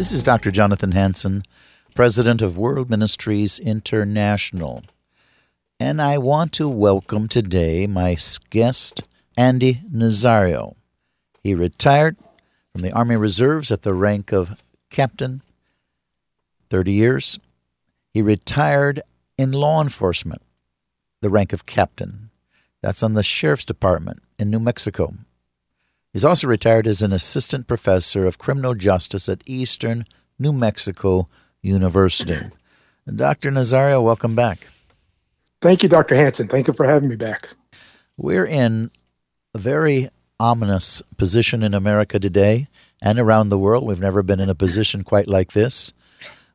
This is Dr. Jonathan Hansen, President of World Ministries International. And I want to welcome today my guest, Andy Nazario. He retired from the Army Reserves at the rank of captain, 30 years. He retired in law enforcement, the rank of captain. That's on the Sheriff's Department in New Mexico. He's also retired as an assistant professor of criminal justice at Eastern New Mexico University. Dr. Nazario, welcome back. Thank you, Dr. Hansen. Thank you for having me back. We're in a very ominous position in America today and around the world. We've never been in a position quite like this,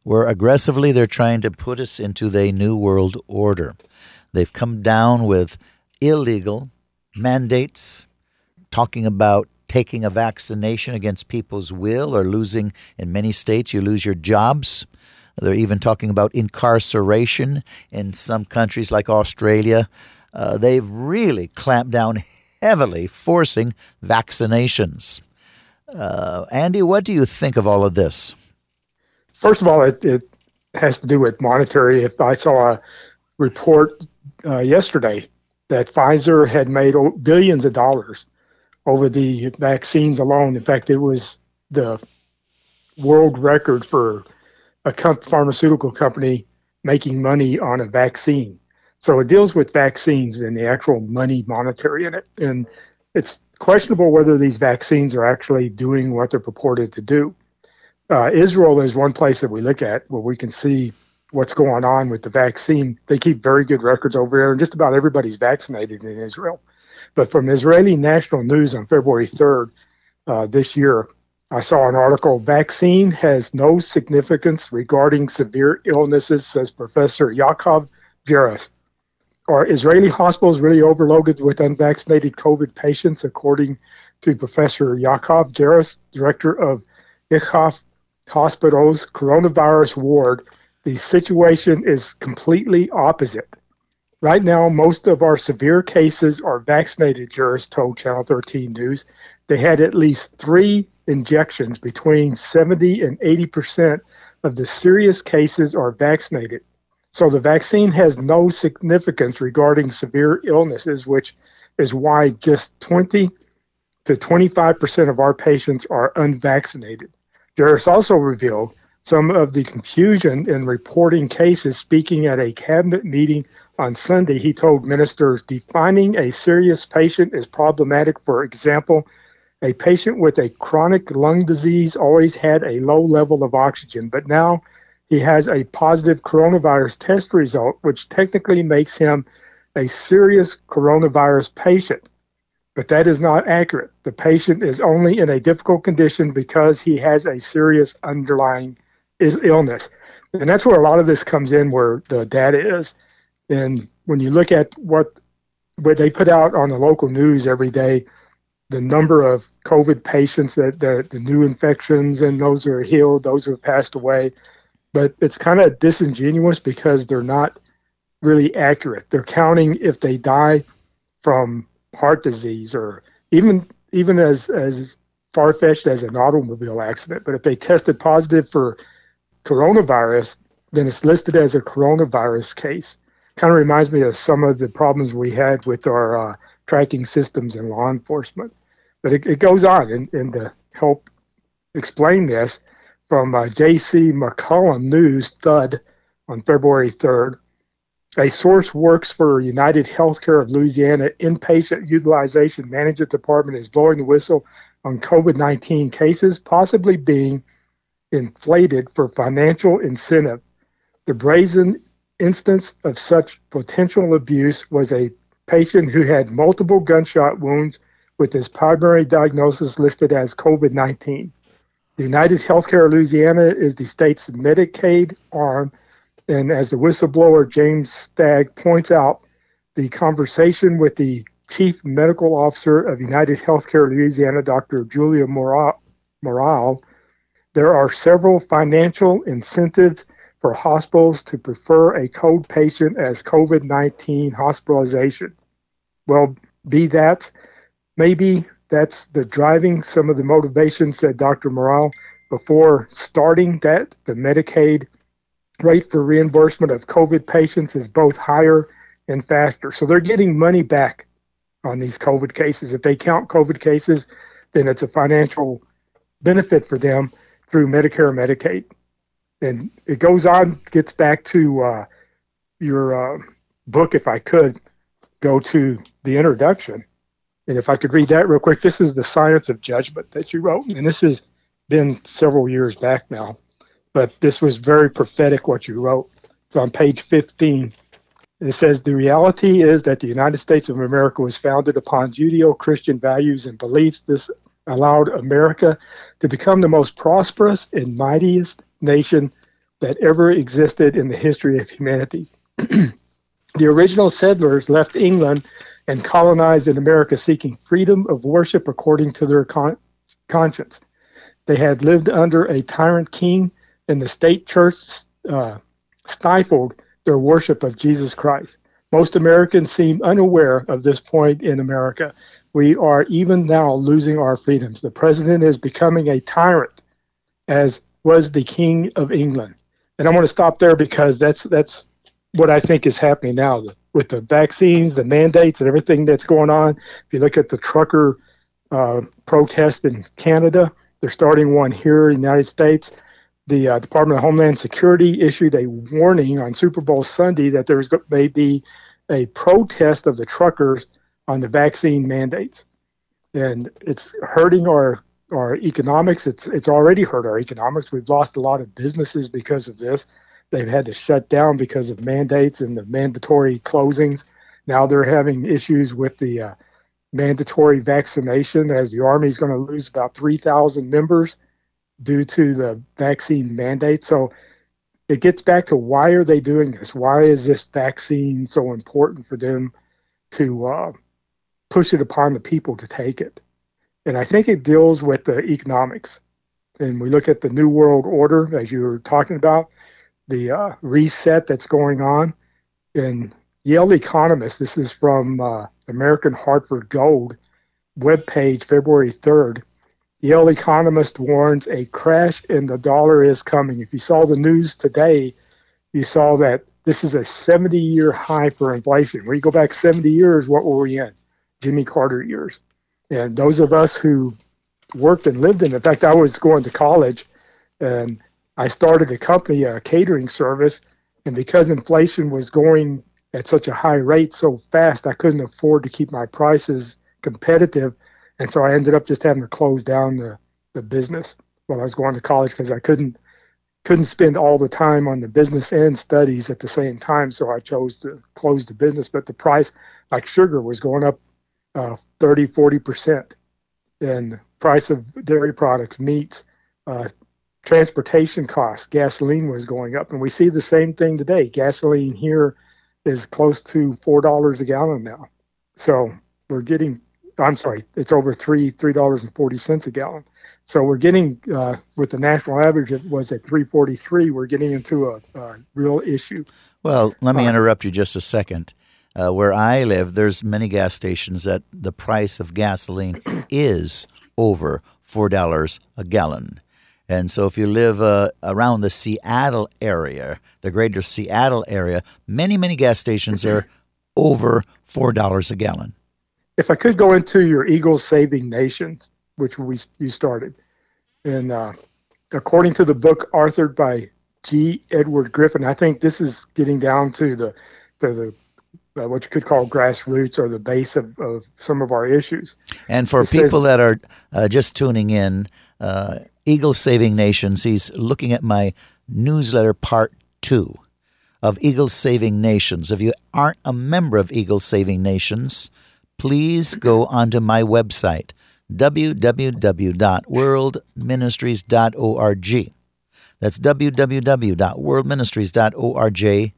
where aggressively they're trying to put us into the new world order. They've come down with illegal mandates, talking about taking a vaccination against people's will or losing, in many states, you lose your jobs. They're even talking about incarceration in some countries like Australia. Uh, they've really clamped down heavily forcing vaccinations. Uh, Andy, what do you think of all of this? First of all, it, it has to do with monetary. If I saw a report uh, yesterday that Pfizer had made billions of dollars over the vaccines alone. In fact, it was the world record for a pharmaceutical company making money on a vaccine. So it deals with vaccines and the actual money monetary in it. And it's questionable whether these vaccines are actually doing what they're purported to do. Uh, Israel is one place that we look at where we can see what's going on with the vaccine. They keep very good records over there, and just about everybody's vaccinated in Israel. But from Israeli national news on February 3rd uh, this year, I saw an article Vaccine has no significance regarding severe illnesses, says Professor Yaakov Jerris, are Israeli hospitals really overloaded with unvaccinated COVID patients, according to Professor Yaakov Jerris, director of Ichilov Hospital's coronavirus ward? The situation is completely opposite. Right now, most of our severe cases are vaccinated, Jerris told Channel 13 News. They had at least three injections. Between 70 and 80 percent of the serious cases are vaccinated. So the vaccine has no significance regarding severe illnesses, which is why just 20 to 25% of our patients are unvaccinated. Jerris also revealed some of the confusion in reporting cases. Speaking at a cabinet meeting on Sunday, he told ministers defining a serious patient is problematic. For example, a patient with a chronic lung disease always had a low level of oxygen, but now he has a positive coronavirus test result, which technically makes him a serious coronavirus patient. But that is not accurate. The patient is only in a difficult condition because he has a serious underlying illness. And that's where a lot of this comes in, where the data is. And when you look at what what they put out on the local news every day, the number of COVID patients that the, the new infections and those who are healed, those who have passed away, but it's kind of disingenuous because they're not really accurate. They're counting if they die from heart disease or even even as as far fetched as an automobile accident. But if they tested positive for coronavirus, then it's listed as a coronavirus case. Kind of reminds me of some of the problems we had with our uh, tracking systems and law enforcement. But it, it goes on, and, and to help explain this, from uh, J.C. McCollum News, THUD, on February 3rd, a source works for United Healthcare of Louisiana Inpatient Utilization Management Department is blowing the whistle on COVID 19 cases, possibly being inflated for financial incentive. The brazen instance of such potential abuse was a patient who had multiple gunshot wounds with his primary diagnosis listed as COVID 19. The United Healthcare Louisiana is the state's Medicaid arm, and as the whistleblower James Stagg points out, the conversation with the Chief Medical Officer of United Healthcare Louisiana, Dr. Julia Morial, there are several financial incentives for hospitals to prefer a code patient as COVID 19 hospitalization. Well, be that, maybe that's the driving some of the motivation, said Dr. Morial, before starting that, the Medicaid rate for reimbursement of COVID patients is both higher and faster. So they're getting money back on these COVID cases. If they count COVID cases, then it's a financial benefit for them through Medicare and Medicaid. And it goes on, gets back to uh, your uh, book, if I could go to the introduction. And if I could read that real quick, this is the science of judgment that you wrote. And this has been several years back now, but this was very prophetic what you wrote. It's on page 15. It says the reality is that the United States of America was founded upon Judeo Christian values and beliefs. This allowed America to become the most prosperous and mightiest nation that ever existed in the history of humanity. the original settlers left England and colonized in America seeking freedom of worship according to their con- conscience. They had lived under a tyrant king, and the state church uh, stifled their worship of Jesus Christ. Most Americans seem unaware of this point in America. We are even now losing our freedoms. The president is becoming a tyrant, as was the king of England. And I want to stop there because that's that's what I think is happening now with the vaccines, the mandates, and everything that's going on. If you look at the trucker uh, protest in Canada, they're starting one here in the United States. The uh, Department of Homeland Security issued a warning on Super Bowl Sunday that there's may be a protest of the truckers on the vaccine mandates, and it's hurting our our economics. It's it's already hurt our economics. We've lost a lot of businesses because of this. They've had to shut down because of mandates and the mandatory closings. Now they're having issues with the uh, mandatory vaccination, as the Army is going to lose about 3,000 members due to the vaccine mandate. So it gets back to why are they doing this? Why is this vaccine so important for them to uh, push it upon the people to take it? And I think it deals with the economics. And we look at the New World Order, as you were talking about the uh, reset that's going on. In Yale Economist, this is from uh, American Hartford Gold webpage, February 3rd. Yale Economist warns a crash in the dollar is coming. If you saw the news today, you saw that this is a 70 year high for inflation. When you go back 70 years, what were we in? Jimmy Carter years. And those of us who worked and lived in, in fact, I was going to college and I started a company, a catering service, and because inflation was going at such a high rate so fast, I couldn't afford to keep my prices competitive, and so I ended up just having to close down the, the business while I was going to college because I couldn't couldn't spend all the time on the business and studies at the same time. So I chose to close the business. But the price, like sugar, was going up uh, 30, 40 percent, and price of dairy products, meats, uh, transportation costs, gasoline was going up. And we see the same thing today. Gasoline here is close to $4 a gallon now. So we're getting, I'm sorry, it's over three, $3.40 a gallon. So we're getting, uh, with the national average, it was at 343. We're getting into a, a real issue. Well, let me uh, interrupt you just a second. Uh, where I live, there's many gas stations that the price of gasoline is over four dollars a gallon. And so, if you live uh, around the Seattle area, the greater Seattle area, many, many gas stations are over $4 a gallon. if I could go into your Eagles Saving Nations, which we you started, and uh, according to the book authored by G. Edward Griffin, I think this is getting down to the the, the uh, what you could call grassroots or the base of, of some of our issues. And for It people says- that are uh, just tuning in, uh, Eagle Saving Nations, he's looking at my newsletter part two of Eagle Saving Nations. If you aren't a member of Eagle Saving Nations, please go onto my website, www.worldministries.org. That's www.worldministries.org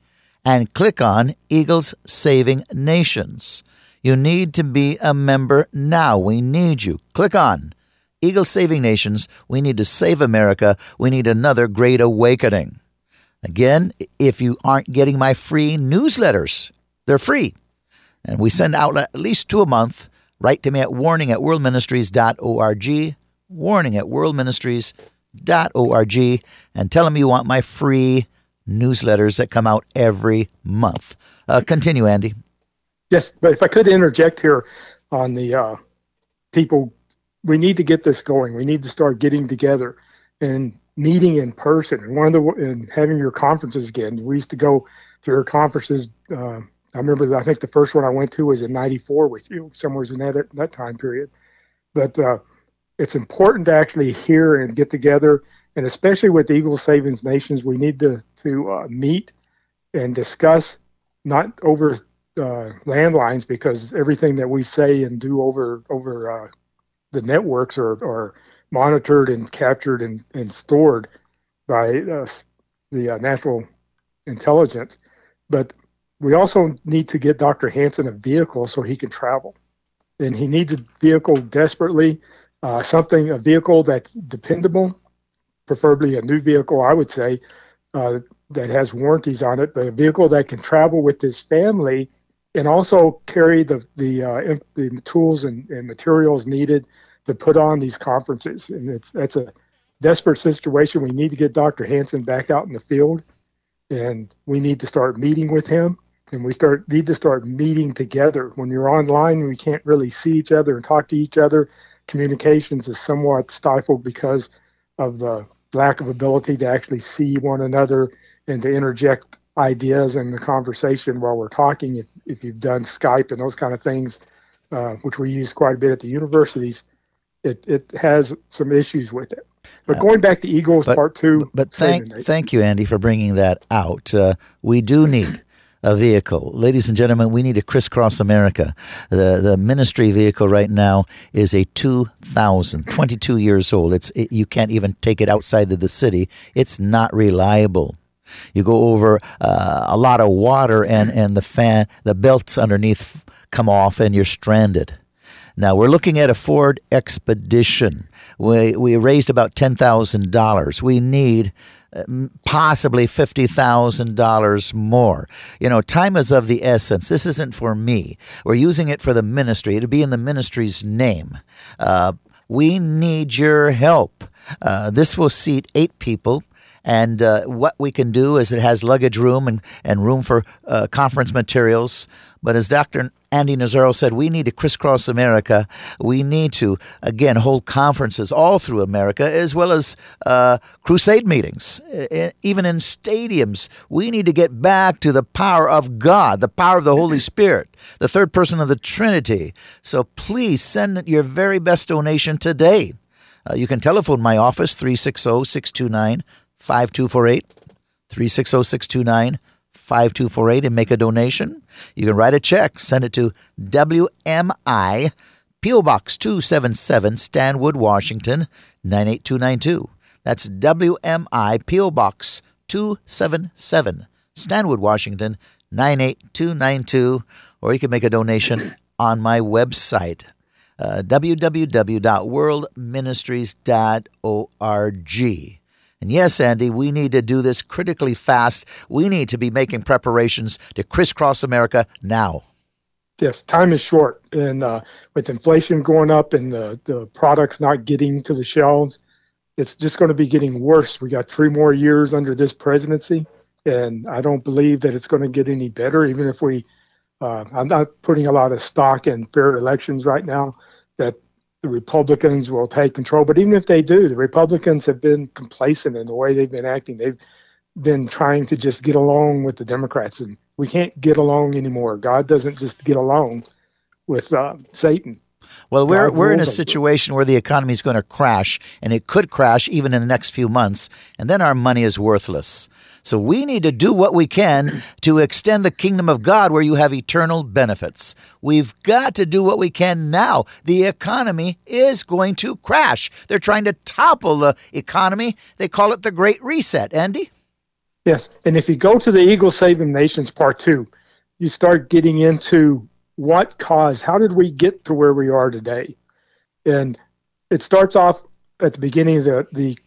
and click on Eagles Saving Nations. You need to be a member now. We need you. Click on Eagles Saving Nations. We need to save America. We need another great awakening. Again, if you aren't getting my free newsletters, they're free. And we send out at least two a month. Write to me at warning at worldministries.org, warning at worldministries.org, and tell them you want my free newsletters that come out every month. Uh, continue, Andy. Yes, but if I could interject here on the uh, people, we need to get this going. We need to start getting together and meeting in person. And one of the and having your conferences again. We used to go to your conferences. Uh, I remember. I think the first one I went to was in '94 with you, somewhere in that that time period. But uh, it's important to actually hear and get together, and especially with the Eagle Savings Nations, we need to to uh, meet and discuss, not over uh, landlines because everything that we say and do over over uh, the networks are, are monitored and captured and, and stored by uh, the uh, natural intelligence. But we also need to get Dr. Hansen a vehicle so he can travel, and he needs a vehicle desperately, uh, something a vehicle that's dependable, preferably a new vehicle, I would say, uh, that has warranties on it, but a vehicle that can travel with his family and also carry the the, uh, the tools and, and materials needed to put on these conferences. And it's that's a desperate situation. We need to get Dr. Hansen back out in the field, and we need to start meeting with him. And we start need to start meeting together. When you're online, we can't really see each other and talk to each other. Communications is somewhat stifled because of the lack of ability to actually see one another and to interject ideas in the conversation while we're talking. If, if you've done Skype and those kind of things, uh, which we use quite a bit at the universities, it, it has some issues with it. But going back to Eagles but- Part Two, But thank, thank you, Andy, for bringing that out. Uh, we do need a vehicle. Ladies and gentlemen, we need to crisscross America. The, the ministry vehicle right now is a 2000, 22 years old. It's, it, you can't even take it outside of the city. It's not reliable. You go over uh, a lot of water, and, and the fan, the belts underneath come off, and you're stranded. Now we're looking at a Ford Expedition. We we raised about ten thousand dollars. We need possibly fifty thousand dollars more. You know, time is of the essence. This isn't for me. We're using it for the ministry. It'll be in the ministry's name. Uh, we need your help. Uh, this will seat eight people. And uh, what we can do is it has luggage room and, and room for uh, conference materials. But as Dr. Andy Nazario said, we need to crisscross America. We need to, again, hold conferences all through America, as well as uh, crusade meetings, even in stadiums. We need to get back to the power of God, the power of the Holy Spirit, the third person of the Trinity. So please send your very best donation today. Uh, you can telephone my office, 360 629 5248. 360 629 5248 and make a donation. You can write a check, send it to WMI, P.O. Box 277, Stanwood, Washington 98292. That's WMI, P.O. Box 277, Stanwood, Washington 98292. Or you can make a donation on my website, uh, www.worldministries.org. And yes, Andy, we need to do this critically fast. We need to be making preparations to crisscross America now. Yes, time is short, and uh, with inflation going up and the, the products not getting to the shelves, it's just going to be getting worse. We got three more years under this presidency, and I don't believe that it's going to get any better. Even if we Uh, I'm not putting a lot of stock in fair elections right now the Republicans will take control. But even if they do, the Republicans have been complacent in the way they've been acting. They've been trying to just get along with the Democrats, and we can't get along anymore. God doesn't just get along with uh, Satan. Well, we're we're in a situation where the economy is going to crash, and it could crash even in the next few months, and then our money is worthless. So we need to do what we can to extend the kingdom of God where you have eternal benefits. We've got to do what we can now. The economy is going to crash. They're trying to topple the economy. They call it the Great Reset. Andy? Yes. And if you go to the Eagle Saving Nations Part 2, you start getting into what caused, how did we get to where we are today? And it starts off at the beginning of the, the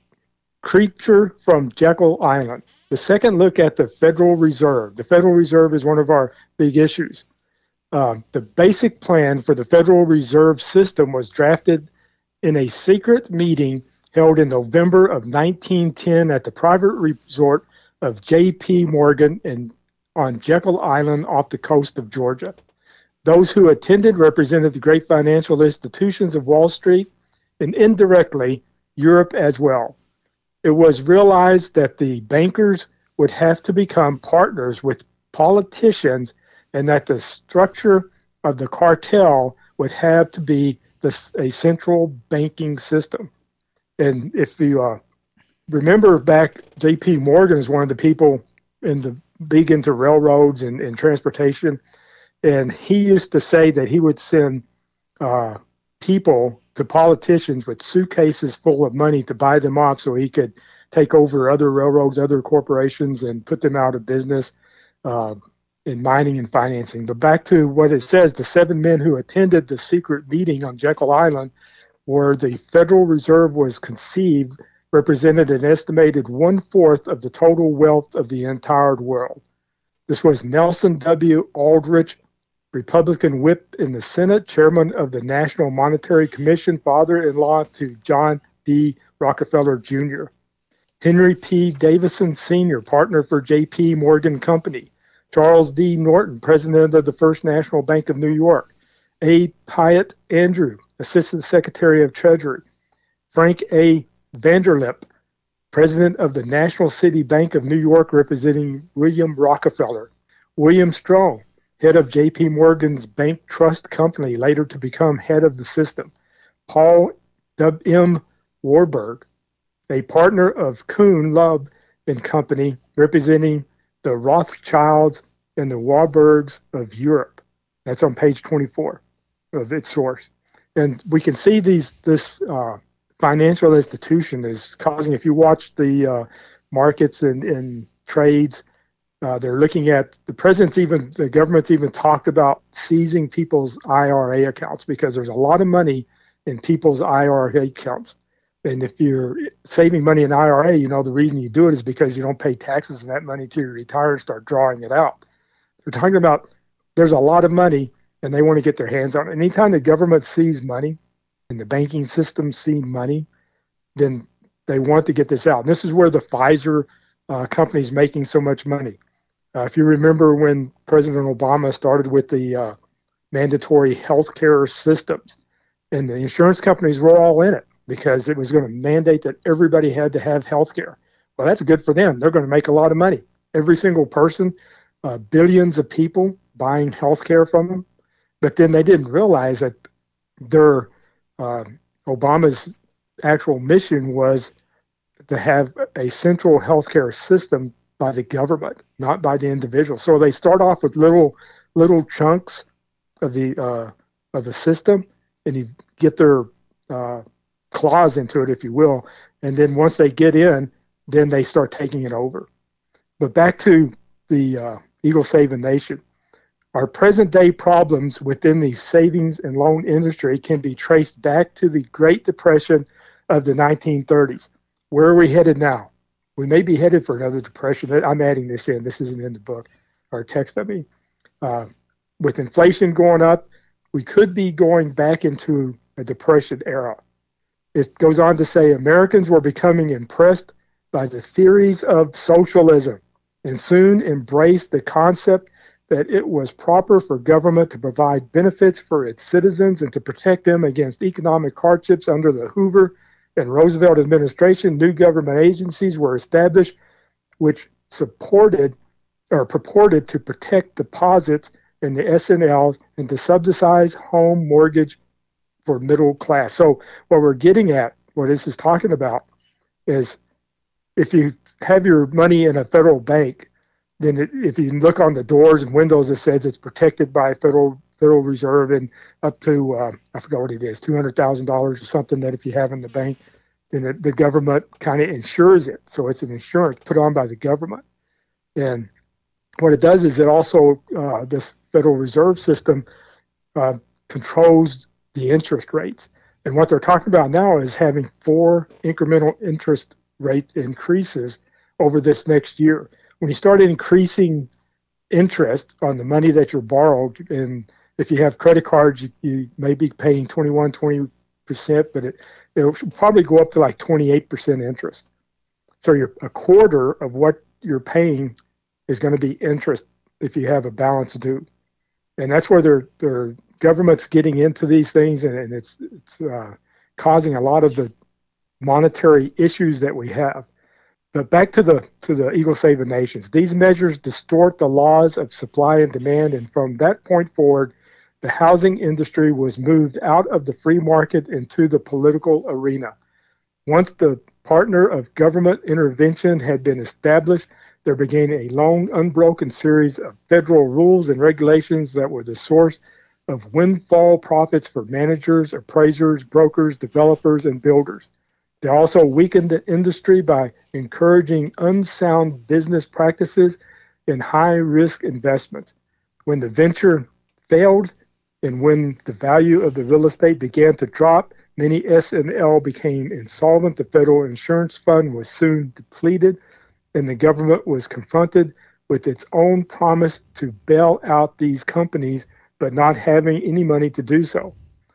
creature from Jekyll Island. The second look at the Federal Reserve. The Federal Reserve is one of our big issues. Um, the basic plan for the Federal Reserve System was drafted in a secret meeting held in November of 1910 at the private resort of J.P. Morgan in, on Jekyll Island off the coast of Georgia. Those who attended represented the great financial institutions of Wall Street and indirectly Europe as well. It was realized that the bankers would have to become partners with politicians and that the structure of the cartel would have to be the, a central banking system. And if you uh, remember back, J.P. Morgan is one of the people in the big into railroads and, and transportation and he used to say that he would send uh, people to politicians with suitcases full of money to buy them off so he could take over other railroads, other corporations, and put them out of business uh, in mining and financing. But back to what it says the seven men who attended the secret meeting on Jekyll Island, where the Federal Reserve was conceived, represented an estimated one fourth of the total wealth of the entire world. This was Nelson W. Aldrich, Republican whip in the Senate, chairman of the National Monetary Commission, father in law to John D. Rockefeller Jr., Henry P. Davison Sr., partner for J.P. Morgan Company, Charles D. Norton, president of the First National Bank of New York, A. Piatt Andrew, assistant secretary of Treasury, Frank A. Vanderlip, president of the National City Bank of New York, representing William Rockefeller, William Strong, head of JP Morgan's Bank Trust Company, later to become head of the system. Paul W. M. Warburg, a partner of Kuhn, Loeb and Company, representing the Rothschilds and the Warburgs of Europe. That's on page 24 of its source. And we can see these this uh, financial institution is causing, if you watch the uh, markets and, and trades, uh, they're looking at the president's even the government's even talked about seizing people's IRA accounts because there's a lot of money in people's IRA accounts. And if you're saving money in IRA, you know the reason you do it is because you don't pay taxes on that money till you retire and start drawing it out. They're talking about there's a lot of money and they want to get their hands on it. Anytime the government sees money and the banking system see money, then they want to get this out. And this is where the Pfizer uh, company is making so much money. Uh, if you remember when President Obama started with the uh, mandatory health care systems, and the insurance companies were all in it because it was going to mandate that everybody had to have health care. Well, that's good for them. They're going to make a lot of money. Every single person, uh, billions of people buying health care from them. But then they didn't realize that their uh, Obama's actual mission was to have a central healthcare system by the government, not by the individual. So they start off with little little chunks of the uh, of the system, and you get their uh, claws into it, if you will. And then once they get in, then they start taking it over. But back to the uh, Eagle Saving Nation. Our present day problems within the savings and loan industry can be traced back to the Great Depression of the 1930s. Where are we headed now? We may be headed for another depression. I'm adding this in. This isn't in the book or text. I mean, uh, with inflation going up, we could be going back into a depression era. It goes on to say Americans were becoming impressed by the theories of socialism and soon embraced the concept that it was proper for government to provide benefits for its citizens and to protect them against economic hardships under the Hoover and Roosevelt administration. New government agencies were established which supported or purported to protect deposits in the S&Ls and to subsidize home mortgage for middle class. So what we're getting at, what this is talking about, is if you have your money in a federal bank, then it, if you look on the doors and windows, it says it's protected by Federal Federal Reserve and up to uh, I forgot what it is, two hundred thousand dollars or something. That if you have in the bank, then it, the government kind of insures it. So it's an insurance put on by the government, and what it does is it also uh, this Federal Reserve System uh, controls the interest rates. And what they're talking about now is having four incremental interest rate increases over this next year. When you start increasing interest on the money that you're borrowed, and if you have credit cards, you, you may be paying 21, 20 percent, but it it'll probably go up to like 28 percent interest. So you're a quarter of what you're paying is going to be interest if you have a balance due, and that's where their their government's getting into these things, and, and it's it's uh, causing a lot of the monetary issues that we have. But back to the to the Eagle Saving Nations, these measures distort the laws of supply and demand, and from that point forward, the housing industry was moved out of the free market into the political arena. Once the partner of government intervention had been established, there began a long, unbroken series of federal rules and regulations that were the source of windfall profits for managers, appraisers, brokers, developers, and builders. They also weakened the industry by encouraging unsound business practices and high risk investments. When the venture failed and when the value of the real estate began to drop, many S&L became insolvent. The federal insurance fund was soon depleted and the government was confronted with its own promise to bail out these companies, but not having any money to do so.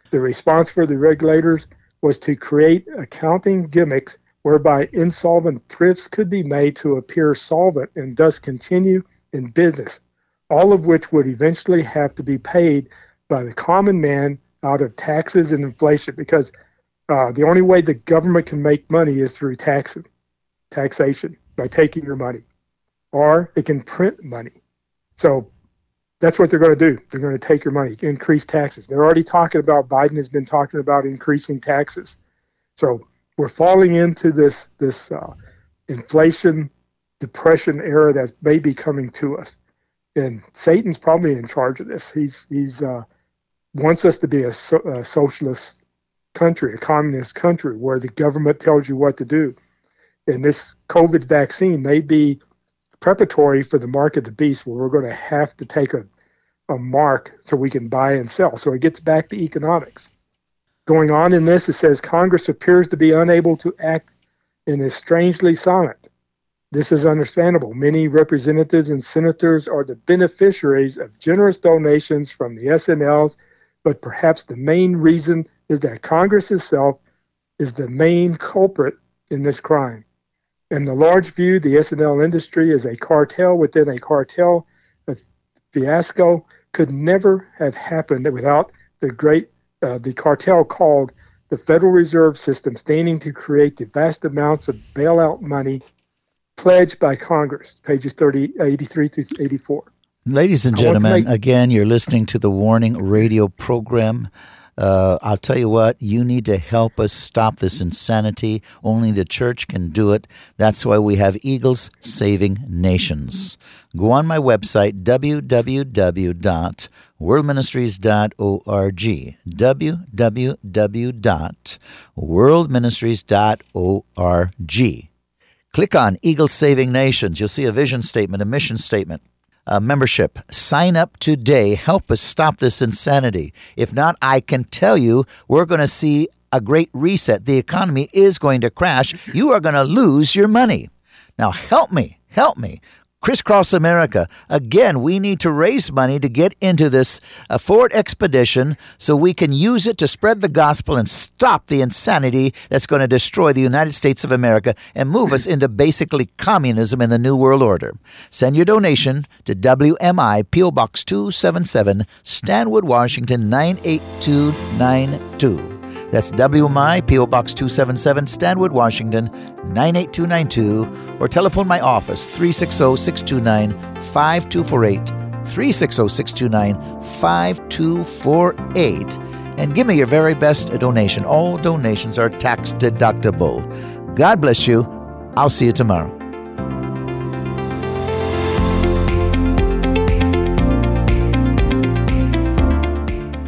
The response for the regulators was to create accounting gimmicks whereby insolvent thrifts could be made to appear solvent and thus continue in business, all of which would eventually have to be paid by the common man out of taxes and inflation because uh, the only way the government can make money is through taxing, taxation by taking your money, or it can print money. So that's what they're going to do. They're going to take your money, increase taxes. They're already talking about. Biden has been talking about increasing taxes. So we're falling into this this uh, inflation depression era that may be coming to us, and Satan's probably in charge of this. He's he's uh, wants us to be a, so, a socialist country, a communist country, where the government tells you what to do and this COVID vaccine may be preparatory for the mark of the beast where we're going to have to take a, a mark so we can buy and sell. So it gets back to economics. Going on in this, it says Congress appears to be unable to act and is strangely silent. This is understandable. Many representatives and senators are the beneficiaries of generous donations from the S&Ls, but perhaps the main reason is that Congress itself is the main culprit in this crime. In the large view, the S&L industry is a cartel within a cartel. The fiasco could never have happened without the great uh, the cartel called the Federal Reserve System standing to create the vast amounts of bailout money pledged by Congress. Pages 30, 83 through 84. Ladies and gentlemen, make- again, you're listening to the Warning Radio program. Uh, I'll tell you what, you need to help us stop this insanity. Only the church can do it. That's why we have Eagles Saving Nations. Go on my website, www.worldministries.org. www.worldministries.org. Click on Eagles Saving Nations. You'll see a vision statement, a mission statement uh, membership. Sign up today. Help us stop this insanity. If not, I can tell you we're going to see a great reset. The economy is going to crash. You are going to lose your money. Now, help me. Help me Crisscross America. Again, we need to raise money to get into this uh, Ford Expedition so we can use it to spread the gospel and stop the insanity that's going to destroy the United States of America and move us into basically communism in the New World Order. Send your donation to WMI PO Box 277, Stanwood, Washington 98292. That's WMI, P.O. Box 277, Stanwood, Washington 98292, or telephone my office 360 629 5248. 360 629 5248. And give me your very best donation. All donations are tax deductible. God bless you. I'll see you tomorrow.